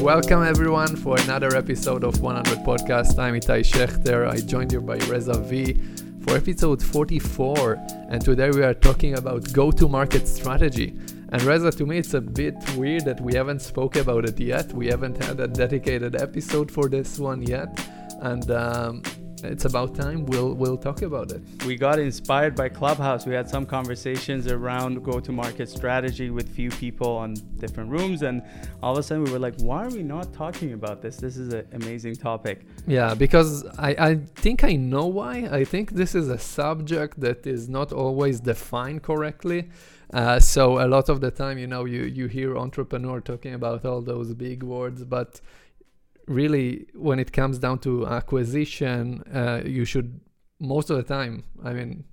Welcome everyone for another episode of 100 Podcast. I'm Itai Shechter. I joined you by Reza V for episode 44, and today we are talking about go-to-market strategy. And Reza, to me, it's a bit weird that we haven't spoke about it yet. We haven't had a dedicated episode for this one yet, and um, it's about time we'll we'll talk about it. We got inspired by Clubhouse. We had some conversations around go-to-market strategy with few people on different rooms, and all of a sudden we were like, "Why are we not talking about this? This is an amazing topic." Yeah, because I I think I know why. I think this is a subject that is not always defined correctly. Uh, so a lot of the time, you know, you you hear entrepreneur talking about all those big words, but really when it comes down to acquisition uh, you should most of the time i mean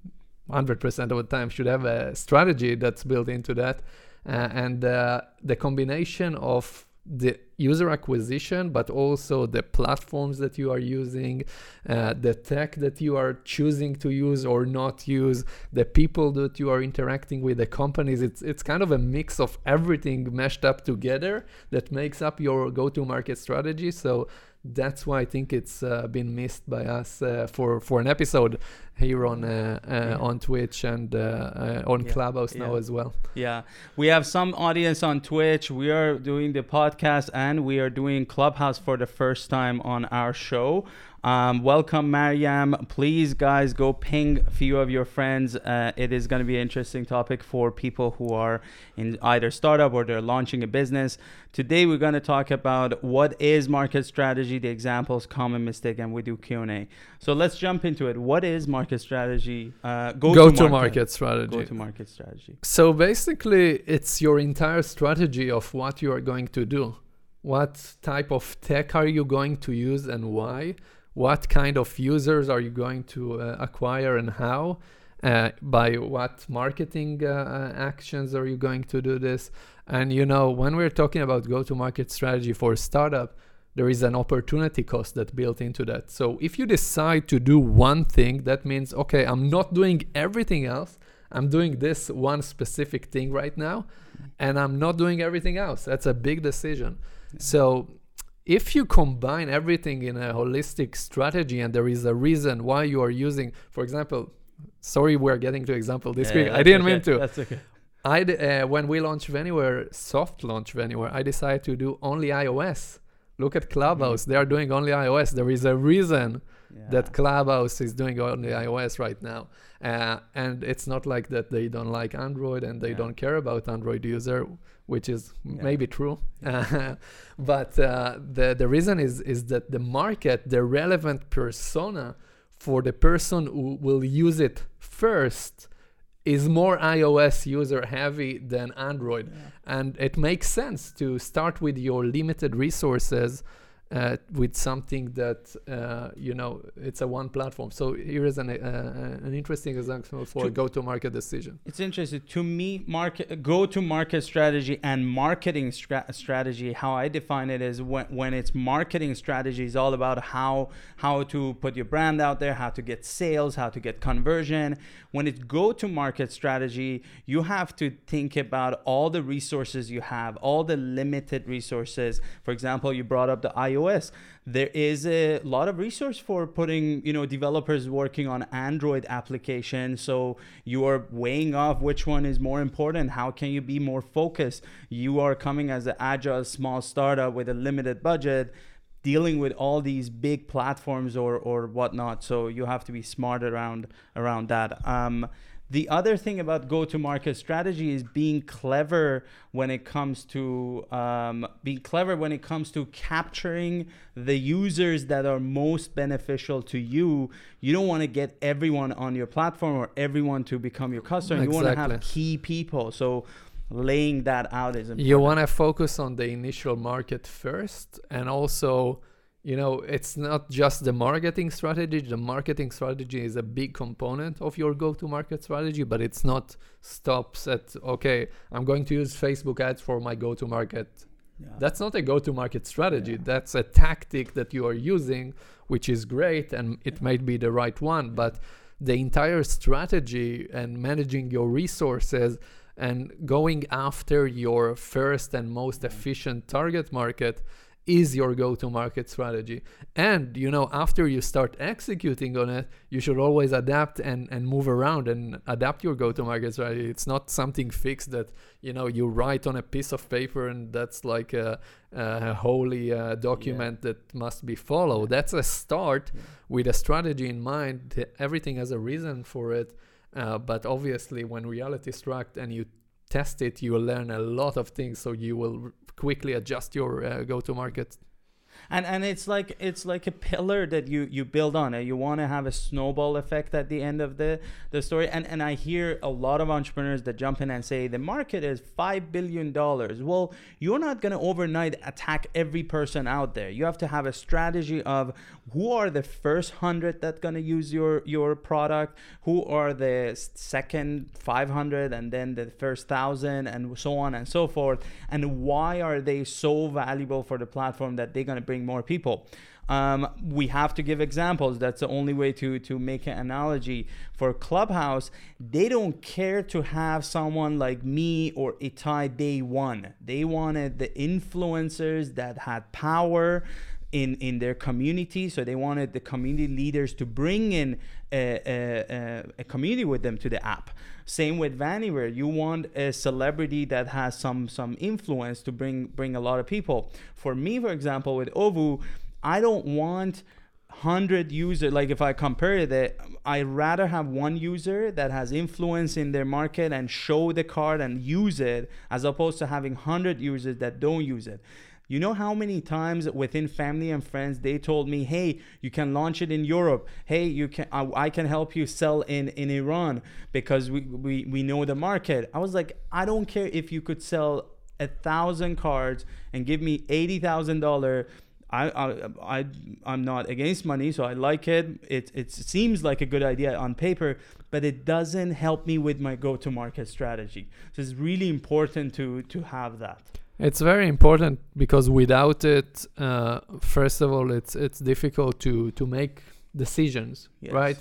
100% of the time should have a strategy that's built into that. Uh, and uh, the combination of the user acquisition, but also the platforms that you are using, uh, the tech that you are choosing to use or not use, the people that you are interacting with, the companies. It's it's kind of a mix of everything meshed up together that makes up your go-to-market strategy. So that's why I think it's uh, been missed by us uh, for for an episode here on uh, uh yeah. on Twitch and uh, uh, on yeah. Clubhouse yeah. now as well. Yeah, we have some audience on Twitch. We are doing the podcast and we are doing Clubhouse for the first time on our show. Um, welcome, Mariam. Please, guys, go ping a few of your friends. Uh, it is going to be an interesting topic for people who are in either startup or they're launching a business. Today, we're going to talk about what is market strategy, the examples, common mistake, and we do Q and A. So let's jump into it. What is market strategy? Uh, go, go to, to market. market strategy. Go to market strategy. So basically, it's your entire strategy of what you are going to do. What type of tech are you going to use and why? What kind of users are you going to uh, acquire and how uh, by what marketing uh, uh, actions are you going to do this? And you know when we're talking about go to market strategy for a startup there is an opportunity cost that built into that. So if you decide to do one thing that means okay i'm not doing everything else. I'm doing this one specific thing right now and i'm not doing everything else. That's a big decision. So if you combine everything in a holistic strategy and there is a reason why you are using, for example, sorry, we're getting to example this yeah, week. I didn't okay. mean to. That's okay. I uh, when we launched Anywhere, soft launch Anywhere, I decided to do only iOS. Look at Clubhouse; mm-hmm. they are doing only iOS. There is a reason yeah. that Clubhouse is doing on the iOS right now, uh, and it's not like that they don't like Android and they yeah. don't care about Android user which is yeah. maybe true. but uh, the the reason is is that the market, the relevant persona for the person who will use it first is more iOS user heavy than Android. And it makes sense to start with your limited resources uh, with something that uh, you know it's a one platform. So here is an uh, uh an interesting example for to, a go-to-market decision. It's interesting to me. Market go-to-market strategy and marketing stra- strategy. How I define it is when when it's marketing strategy is all about how how to put your brand out there, how to get sales, how to get conversion. When it's go-to-market strategy, you have to think about all the resources you have, all the limited resources. For example, you brought up the iOS iOS. There is a lot of resource for putting, you know, developers working on Android applications. So you are weighing off which one is more important. How can you be more focused? You are coming as an agile small startup with a limited budget dealing with all these big platforms or or whatnot. So you have to be smart around around that. Um, the other thing about go-to-market strategy is being clever when it comes to um, being clever when it comes to capturing the users that are most beneficial to you. You don't want to get everyone on your platform or everyone to become your customer. Exactly. You want to have key people. So laying that out is important. You want to focus on the initial market first, and also you know it's not just the marketing strategy the marketing strategy is a big component of your go to market strategy but it's not stops at okay i'm going to use facebook ads for my go to market yeah. that's not a go to market strategy yeah. that's a tactic that you are using which is great and it yeah. might be the right one but the entire strategy and managing your resources and going after your first and most efficient target market is your go-to-market strategy. And you know, after you start executing on it, you should always adapt and and move around and adapt your go-to-market strategy. It's not something fixed that you know you write on a piece of paper and that's like a, a holy uh, document yeah. that must be followed. That's a start yeah. with a strategy in mind. Everything has a reason for it. Uh, but obviously, when reality struck and you test it, you will learn a lot of things. So you will quickly adjust your uh, go-to-market and and it's like it's like a pillar that you you build on it. You want to have a snowball effect at the end of the the story. And and i hear a lot of entrepreneurs that jump in and say the market is 5 billion dollars. Well you're not going to overnight attack every person out there. You have to have a strategy of who are the first 100 that going to use your your product who are the second 500 and then the first 1000 and so on and so forth. And why are they so valuable for the platform that they're going to bring more people. Um, we have to give examples. That's the only way to to make an analogy. For Clubhouse, they don't care to have someone like me or Itai day one. They wanted the influencers that had power in in their community. So they wanted the community leaders to bring in a, a, a community with them to the app. Same with Vanyware. You want a celebrity that has some some influence to bring bring a lot of people. For me, for example, with Ovu, I don't want 100 users like if i compare it i rather have one user that has influence in their market and show the card and use it as opposed to having 100 users that don't use it you know how many times within family and friends they told me, "Hey, you can launch it in Europe. Hey, you can I, I can help you sell in in Iran because we, we we know the market." I was like, "I don't care if you could sell a thousand cards and give me eighty thousand dollar." I, I, I, I'm not against money, so I like it. It, it seems like a good idea on paper, but it doesn't help me with my go-to-market strategy. So it's really important to to have that. It's very important because without it, uh, first of all, it's it's difficult to to make decisions, yes. right?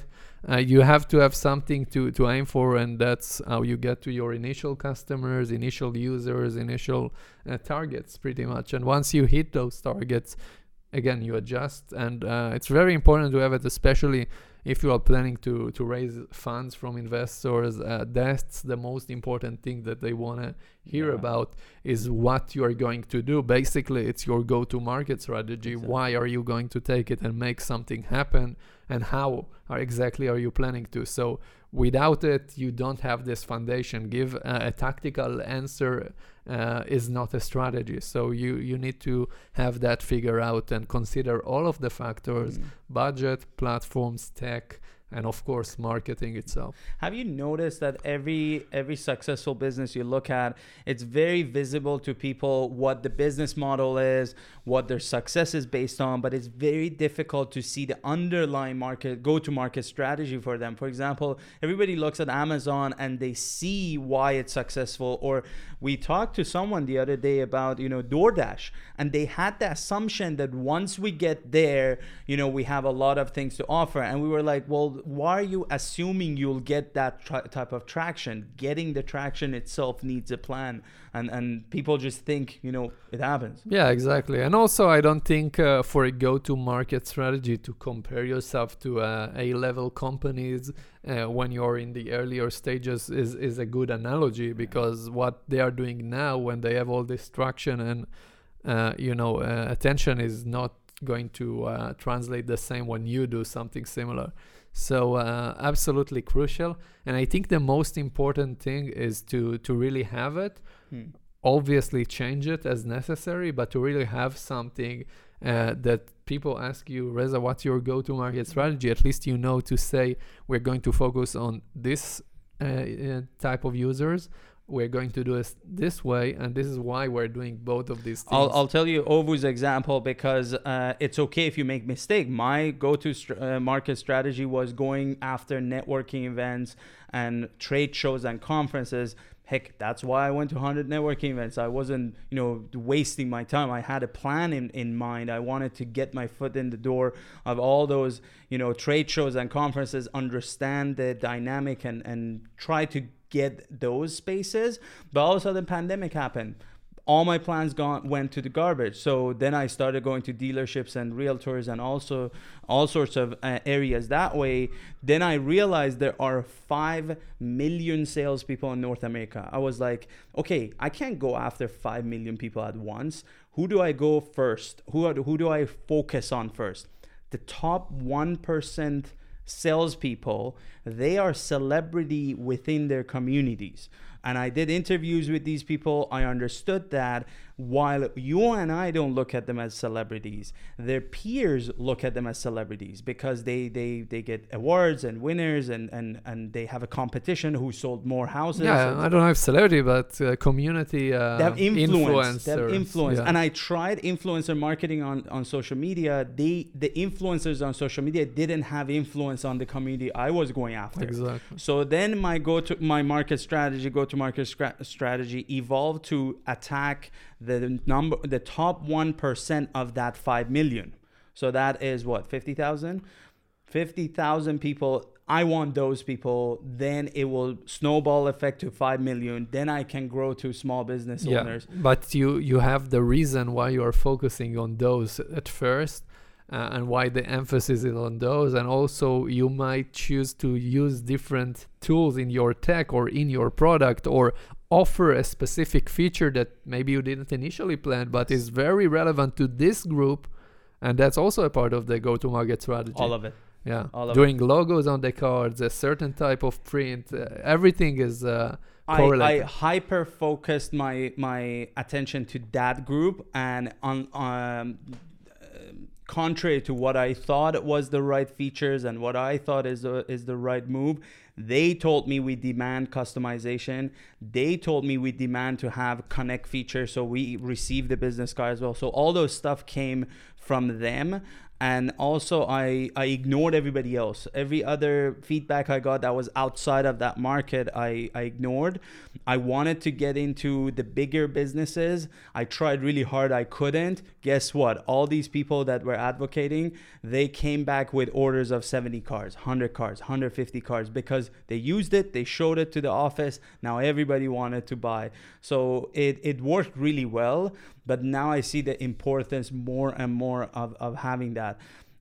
Uh, you have to have something to to aim for, and that's how you get to your initial customers, initial users, initial uh, targets, pretty much. And once you hit those targets, again you adjust, and uh, it's very important to have it, especially if you are planning to to raise funds from investors uh, that's the most important thing that they want to hear yeah. about is what you are going to do basically it's your go to market strategy exactly. why are you going to take it and make something happen and how are exactly are you planning to? So without it you don't have this foundation. Give a, a tactical answer uh, is not a strategy. So you you need to have that figure out and consider all of the factors mm. budget platforms tech and of course marketing itself. Have you noticed that every every successful business you look at it's very visible to people what the business model is what their success is based on but it's very difficult to see the underlying market go to market strategy for them. For example everybody looks at amazon and they see why it's successful or we talked to someone the other day about you know DoorDash and they had the assumption that once we get there you know we have a lot of things to offer and we were like well why are you assuming you'll get that tra- type of traction? Getting the traction itself needs a plan and and people just think you know it happens. Yeah exactly. And also i don't think uh, for a go-to market strategy to compare yourself to uh, a level companies uh, when you're in the earlier stages is is a good analogy because what they are doing now when they have all this traction and uh, you know uh, attention is not going to uh, translate the same when you do something similar so uh, absolutely crucial. And I think the most important thing is to to really have it. Hmm. Obviously, change it as necessary, but to really have something uh, that people ask you, Reza, what's your go-to-market strategy? At least you know to say we're going to focus on this uh, uh type of users we're going to do it this way and this is why we're doing both of these things. I'll, I'll tell you ovu's example because uh, it's okay if you make mistake. My go-to st- uh, market strategy was going after networking events and trade shows and conferences. Heck that's why i went to 100 networking events. I wasn't you know wasting my time. I had a plan in, in mind. I wanted to get my foot in the door of all those you know trade shows and conferences understand the dynamic and and try to get those spaces. But all of a sudden, pandemic happened. all my plans gone went to the garbage. So then I started going to dealerships and realtors and also all sorts of uh, areas that way. Then I realized there are five million salespeople in North America. I was like, okay, I can't go after five million people at once. Who do I go first? Who who do I focus on first? The top one percent salespeople. They are celebrity within their communities and I did interviews with these people, I understood that while you and I don't look at them as celebrities, their peers look at them as celebrities because they they, they get awards and winners and, and, and they have a competition who sold more houses. Yeah, I don't have celebrity, but uh, community uh, they have influence. They have influence. Yeah. And I tried influencer marketing on, on social media. They the influencers on social media didn't have influence on the community I was going after. Exactly. So then my go to my market strategy, go to market strategy evolved to attack the number the top 1% of that 5 million. So that is what 50000 50000 people i want those people then it will snowball effect to 5 million then i can grow to small business yeah, owners. but you you have the reason why you are focusing on those at first uh, and why the emphasis is on those and also you might choose to use different tools in your tech or in your product or offer a specific feature that maybe you didn't initially plan but is very relevant to this group and that's also a part of the go to market strategy. All of it. Yeah. Doing it. logos on the cards a certain type of print uh, everything is uh, I, I, hyper focused my my attention to that group and on um, contrary to what I thought was the right features and what I thought is the, is the right move. They told me we demand customization. They told me we demand to have connect features, so we receive the business card as well. So all those stuff came from them and also I, I ignored everybody else. Every other feedback i got that was outside of that market I, I ignored. I wanted to get into the bigger businesses. I tried really hard. I couldn't. Guess what? All these people that were advocating they came back with orders of 70 cars 100 cars 150 cars because they used it they showed it to the office. Now everybody wanted to buy. So it, it worked really well. But now I see the importance more and more of, of having that.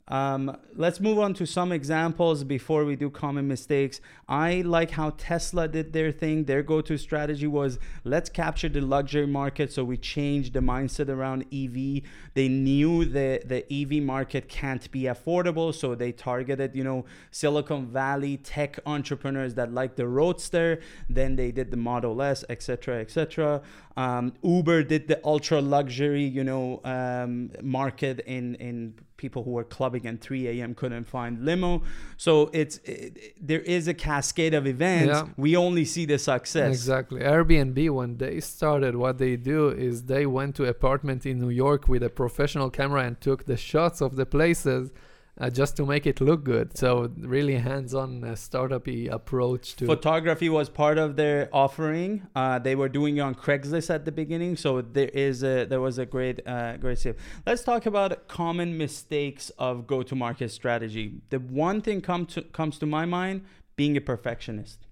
Um, let's move on to some examples before we do common mistakes. I like how Tesla did their thing. Their go to strategy was let's capture the luxury market. So we changed the mindset around EV. They knew that the EV market can't be affordable. So they targeted, you know, Silicon Valley tech entrepreneurs that like the Roadster. Then they did the Model S, etc., etc. Um, Uber did the ultra luxury, you know, um, market in in people who were clubbing at 3 a.m. couldn't find limo. So it's it, there is a cascade of events. Yeah. We only see the success. Exactly. Airbnb when they started, what they do is they went to apartment in New York with a professional camera and took the shots of the places uh, just to make it look good. So really hands-on uh, startup-y approach to photography was part of their offering. Uh, they were doing it on Craigslist at the beginning, so there is a there was a great uh, great save. Let's talk about common mistakes of go-to-market strategy. The one thing come to comes to my mind: being a perfectionist.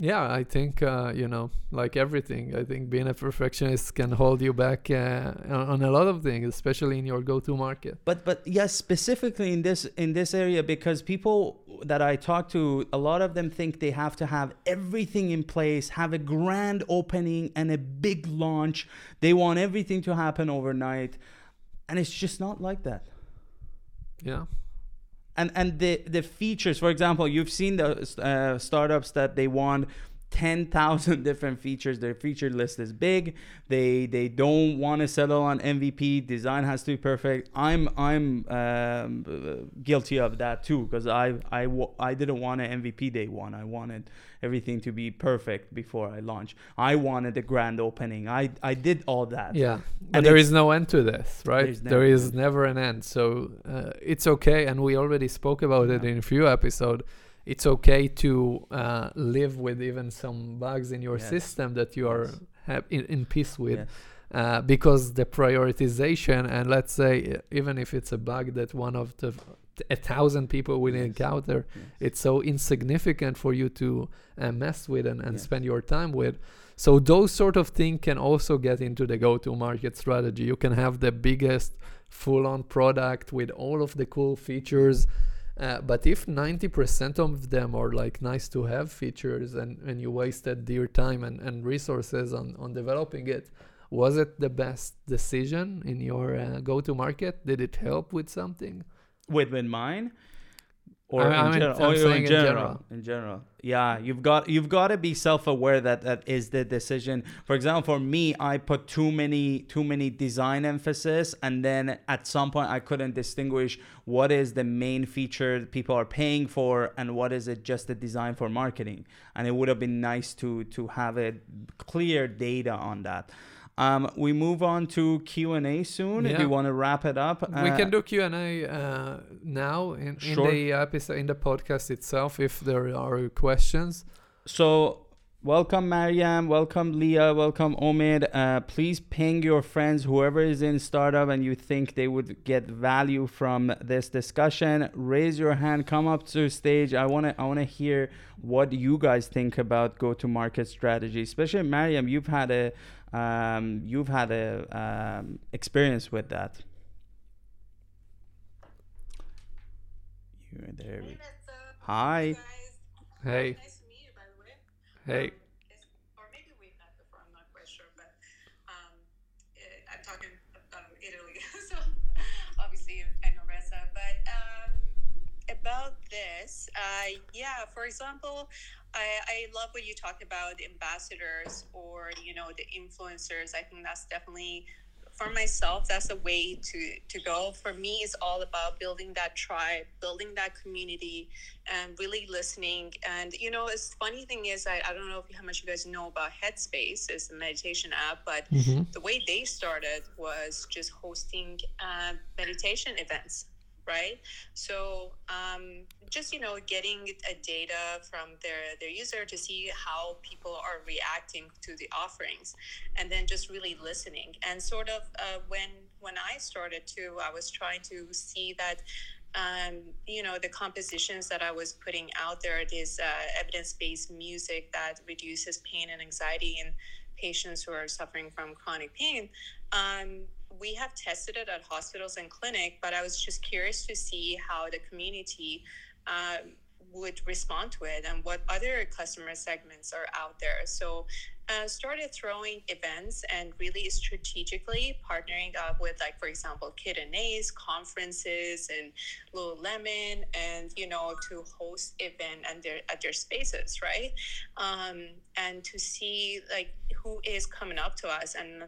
Yeah, I think uh, you know, like everything, I think being a perfectionist can hold you back uh, on a lot of things, especially in your go-to market. But but yes, specifically in this in this area, because people that I talk to, a lot of them think they have to have everything in place, have a grand opening and a big launch. They want everything to happen overnight, and it's just not like that. Yeah, and and the the features for example you've seen the uh, startups that they want 10,000 different features. Their feature list is big. They they don't want to settle on mvp design has to be perfect. I'm i'm um, guilty of that too because I, I i didn't want an mvp day one. I wanted everything to be perfect before i launch i wanted a grand opening. I i did all that. Yeah. And there is no end to this right? There is never an end. So uh, it's okay and we already spoke about yeah. it in a few episodes it's okay to uh, live with even some bugs in your yes. system that you are yes. in, in, peace with. Yes. Uh, because the prioritization, and let's say even if it's a bug that one of the a thousand people will encounter, it's so insignificant for you to uh, mess with and, and spend your time with. So those sort of things can also get into the go-to-market strategy. You can have the biggest full-on product with all of the cool features. Uh, but if 90% of them are like nice to have features and, and you wasted your time and, and resources on, on developing it, was it the best decision in your uh, go to market? Did it help with something? With, with mine? Or I- I in, mean, general, or in in general, general. in general. Yeah you've got you've got to be self-aware that that is the decision. For example for me i put too many too many design emphasis and then at some point i couldn't distinguish what is the main feature people are paying for and what is it just the design for marketing. And it would have been nice to to have a clear data on that um, we move on to Q and A soon. If you want to wrap it up, we Uh, can do Q and A uh, now in, in Sure. the episode in the podcast itself if there are questions. So, welcome Mariam, welcome Leah, welcome Omid. Uh, please ping your friends, whoever is in startup and you think they would get value from this discussion. Raise your hand, come up to stage. I wanna I wanna hear what you guys think about go-to-market strategy. Especially Mariam, you've had a um, you've had a um, experience with that. You're there. Hey, Hi. guys. Hey, Nice to meet you, by the way. hey. Um, or maybe we've met before. I'm not quite sure, but um, eh, I'm talking about Italy, so obviously I know Reza. But um, about this, uh, yeah. For example, I, I love what you talked about the ambassadors or you know the influencers. I think that's definitely for myself that's a way to to go. For me it's all about building that tribe building that community and really listening. And you know it's funny thing is i, I don't know if how much you guys know about headspace. It's a meditation app but hmm the way they started was just hosting uh, meditation events right? So um, just you know getting a data from their their user to see how people are reacting to the offerings and then just really listening. And sort of uh, when when i started to i was trying to see that um, you know the compositions that i was putting out there is uh, evidence-based music that reduces pain and anxiety in patients who are suffering from chronic pain um, we have tested it at hospitals and clinic but i was just curious to see how the community um, would respond to it and what other customer segments are out there. So uh, started throwing events and really strategically partnering up with like for example Kit and Ace conferences and lululemon and you know to host event and their at their spaces right? Um, and to see like who is coming up to us and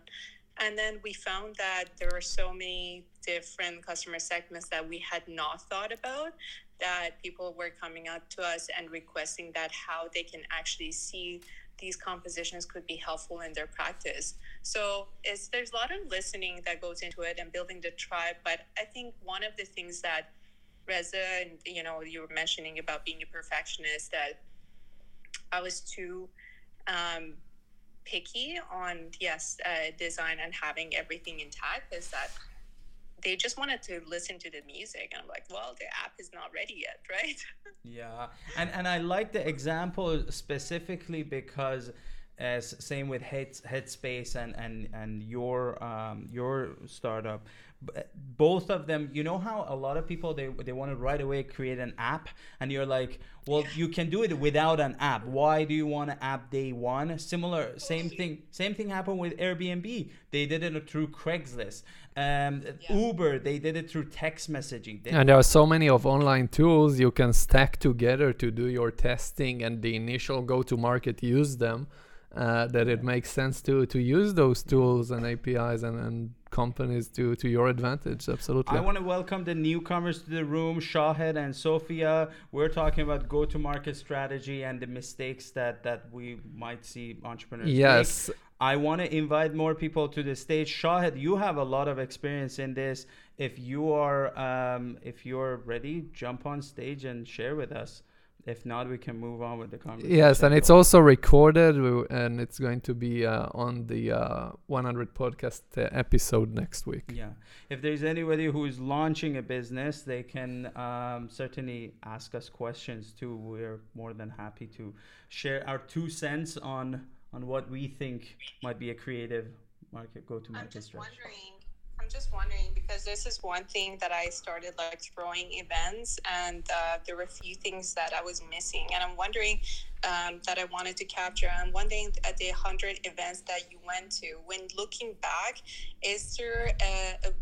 and then we found that there were so many different customer segments that we had not thought about that people were coming up to us and requesting that how they can actually see these compositions could be helpful in their practice. So it's there's a lot of listening that goes into it and building the tribe. But I think one of the things that Reza and you know you were mentioning about being a perfectionist that I was too um, picky on yes uh, design and having everything intact is that they just wanted to listen to the music. And i'm like well the app is not ready yet right? Yeah, and and I like the example specifically because, as same with Head Headspace and and and your um your startup, both of them. You know how a lot of people they they want to right away create an app, and you're like, well, you can do it without an app. Why do you want an app day one? Similar, same thing. Same thing happened with Airbnb. They did it through Craigslist. Um, Yeah. Uber, they did it through text messaging. They- And there are so many of online tools you can stack together to do your testing and the initial go-to-market use them. Uh, that it makes sense to to use those tools and APIs and, and companies to to your advantage. Absolutely. I want to welcome the newcomers to the room, Shahed and Sophia. We're talking about go-to-market strategy and the mistakes that that we might see entrepreneurs make. yes. I want to invite more people to the stage. Shahed, you have a lot of experience in this. If you are um, if you're ready, jump on stage and share with us. If not, we can move on with the conversation. Yes, and it's also recorded, and it's going to be uh, on the uh, 100 podcast uh, episode next week. Yeah. If there's anybody who is launching a business, they can um, certainly ask us questions too. We're more than happy to share our two cents on on what we think might be a creative market go to I'm market just strategy. Just wondering because this is one thing that I started like throwing events, and uh, there were a few things that I was missing, and I'm wondering um, that I wanted to capture. I'm wondering at the hundred events that you went to. When looking back, is there a, a,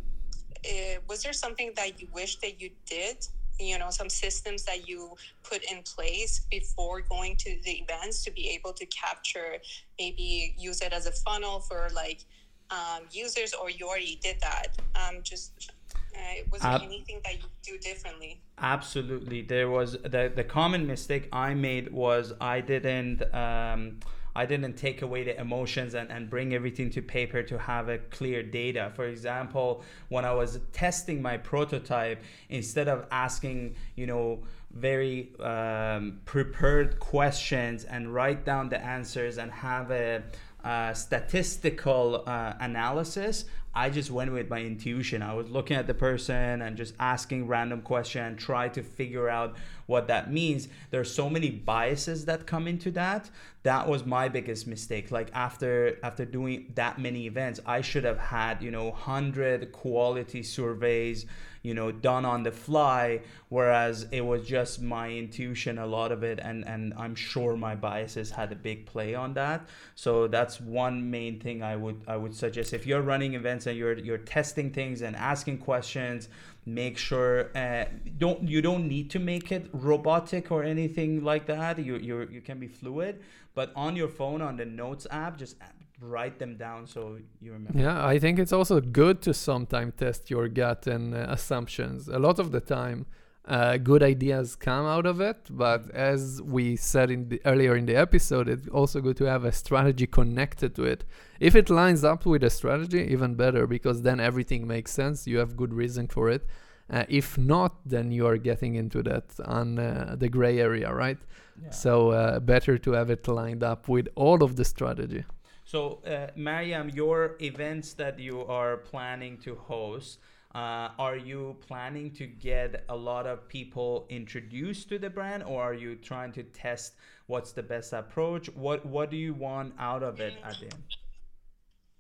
a, was there something that you wish that you did? You know, some systems that you put in place before going to the events to be able to capture, maybe use it as a funnel for like um, users, or you already did that? Um, just uh, was there anything that you do differently? Absolutely. There was the the common mistake I made was I didn't um, I didn't take away the emotions and, and bring everything to paper to have a clear data. For example, when I was testing my prototype, instead of asking, you know, very um, prepared questions and write down the answers and have a uh, statistical uh, analysis, I just went with my intuition. I was looking at the person and just asking random question and try to figure out what that means. There's so many biases that come into that. That was my biggest mistake. Like after after doing that many events, I should have had, you know, 100 quality surveys, you know, done on the fly whereas it was just my intuition a lot of it and and I'm sure my biases had a big play on that. So that's one main thing I would I would suggest if you're running events and you're you're testing things and asking questions make sure uh, don't you don't need to make it robotic or anything like that you you you can be fluid but on your phone on the notes app just write them down so you remember Yeah, I think it's also good to sometimes test your gut and uh, assumptions. A lot of the time, uh, good ideas come out of it, but as we said in the, earlier in the episode, it's also good to have a strategy connected to it. If it lines up with a strategy, even better, because then everything makes sense. You have good reason for it. Uh, if not, then you are getting into that on uh, the gray area, right? Yeah. So uh, better to have it lined up with all of the strategy. So, uh, Mariam, your events that you are planning to host, uh, are you planning to get a lot of people introduced to the brand, or are you trying to test what's the best approach? What What do you want out of it at the end?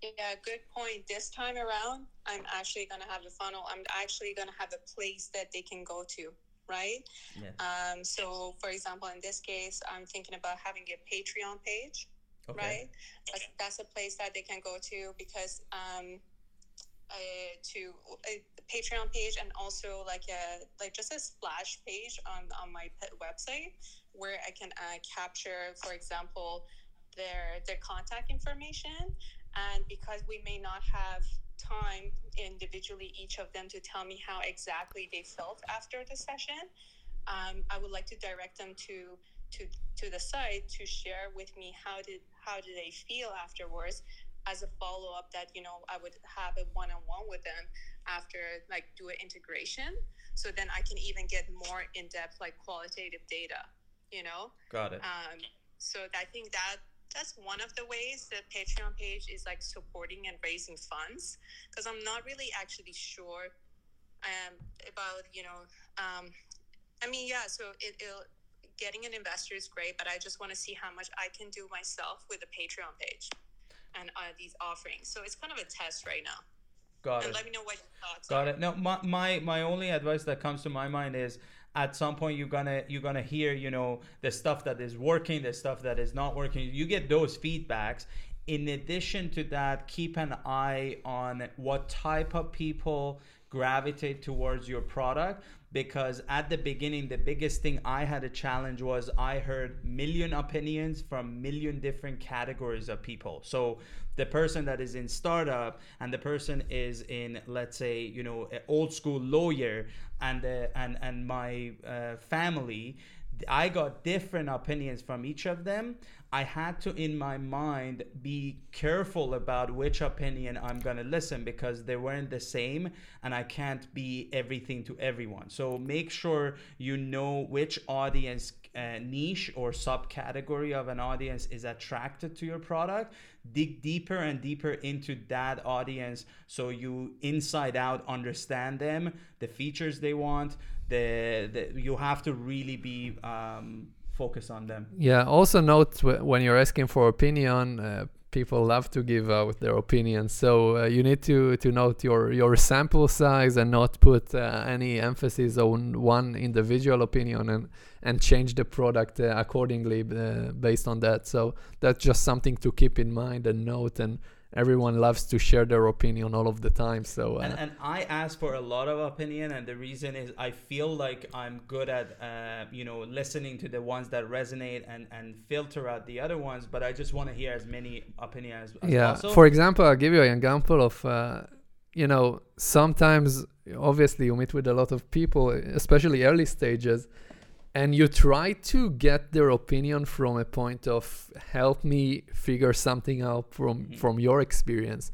Yeah, good point. This time around, I'm actually going to have a funnel. I'm actually going to have a place that they can go to, right? Yeah. Um, so, for example, in this case, I'm thinking about having a Patreon page, Okay. right? That's, that's a place that they can go to because um, uh, to a Patreon page and also like a like just a splash page on on my website where I can uh, capture, for example, their their contact information, and because we may not have time individually each of them to tell me how exactly they felt after the session, um, I would like to direct them to to to the site to share with me how did how did they feel afterwards as a follow up that you know I would have a one on one with them after like do an integration. So then I can even get more in depth like qualitative data you know? Got it. um, so I think that that's one of the ways the Patreon page is like supporting and raising funds because I'm not really actually sure um, about you know um, I mean yeah so it, it'll getting an investor is great but I just want to see how much I can do myself with the Patreon page and uh, these offerings so it's kind of a test right now Got and it. let me know what your thoughts Got are. it. No, my, my my only advice that comes to my mind is at some point you're gonna you're gonna hear you know the stuff that is working, the stuff that is not working. You get those feedbacks. In addition to that, keep an eye on what type of people gravitate towards your product because at the beginning the biggest thing i had a challenge was i heard million opinions from million different categories of people. So the person that is in startup and the person is in let's say you know an old school lawyer and uh, and and my uh, family I got different opinions from each of them. I had to, in my mind, be careful about which opinion I'm going to listen because they weren't the same and I can't be everything to everyone. So make sure you know which audience uh, niche or subcategory of an audience is attracted to your product. Dig deeper and deeper into that audience so you inside out understand them, the features they want, the, the you have to really be um, focus on them. Yeah. Also note when you're asking for opinion, uh, people love to give out their opinions. So uh, you need to to note your your sample size and not put uh, any emphasis on one individual opinion and and change the product uh, accordingly uh, based on that. So that's just something to keep in mind and note and everyone loves to share their opinion all of the time so uh, and, and i ask for a lot of opinion and the reason is i feel like i'm good at uh, you know listening to the ones that resonate and and filter out the other ones but i just want to hear as many opinions as, yeah possible. for example i'll give you an example of uh, you know sometimes obviously you meet with a lot of people especially early stages and you try to get their opinion from a point of help me figure something out from Mhm. from your experience.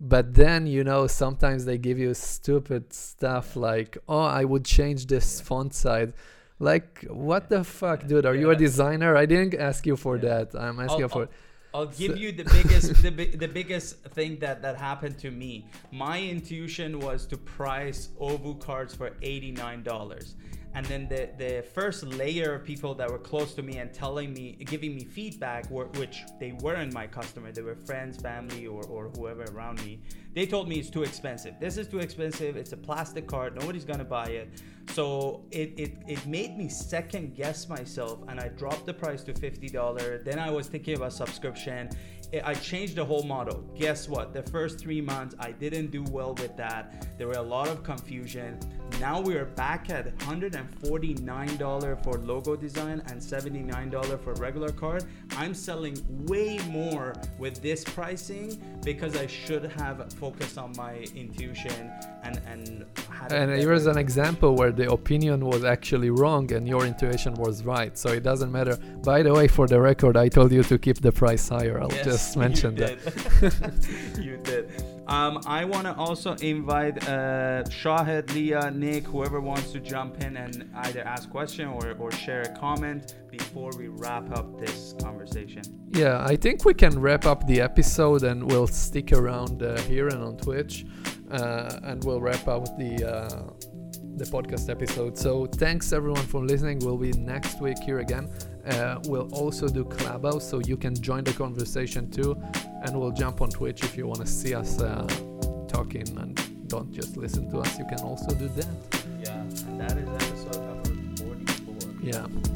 But then you know sometimes they give you stupid stuff like oh i would change this font size. Like what the fuck dude? Are you a designer? I didn't ask you for Yeah. that. I'm asking you I'll- for I'll give So- you the biggest the, bi- the biggest thing that that happened to me. My intuition was to price Ovu cards for $89. And then the, the first layer of people that were close to me and telling me, giving me feedback, were, which they weren't my customer, they were friends, family, or, or whoever around me. They told me it's too expensive. This is too expensive. It's a plastic card. Nobody's gonna buy it. So it, it, it made me second guess myself and I dropped the price to $50. Then I was thinking about subscription. I- I changed the whole model. Guess what? The first three months I didn't do well with that. There were a lot of confusion. Now we are back at $149 for logo design and $79 for regular card. I'm selling way more with this pricing because I should have focused on my intuition and and had and here's an example where the opinion was actually wrong and your intuition was right so it doesn't matter by the way for the record i told you to keep the price higher i'll Yes, just mention you that. you did. Um, I want to also invite uh, Shahed, Leah, Nick, whoever wants to jump in and either ask question or, or share a comment before we wrap up this conversation. yeah i think we can wrap up the episode and we'll stick around uh, here and on twitch uh, and we'll wrap up the uh, the podcast episode. So thanks everyone for listening. We'll be next week here again uh, we'll also do clubhouse so you can join the conversation too and we'll jump on twitch if you want to see us uh, talking and don't just listen to us. You can also do that. Yeah, and that is episode number 44. yeah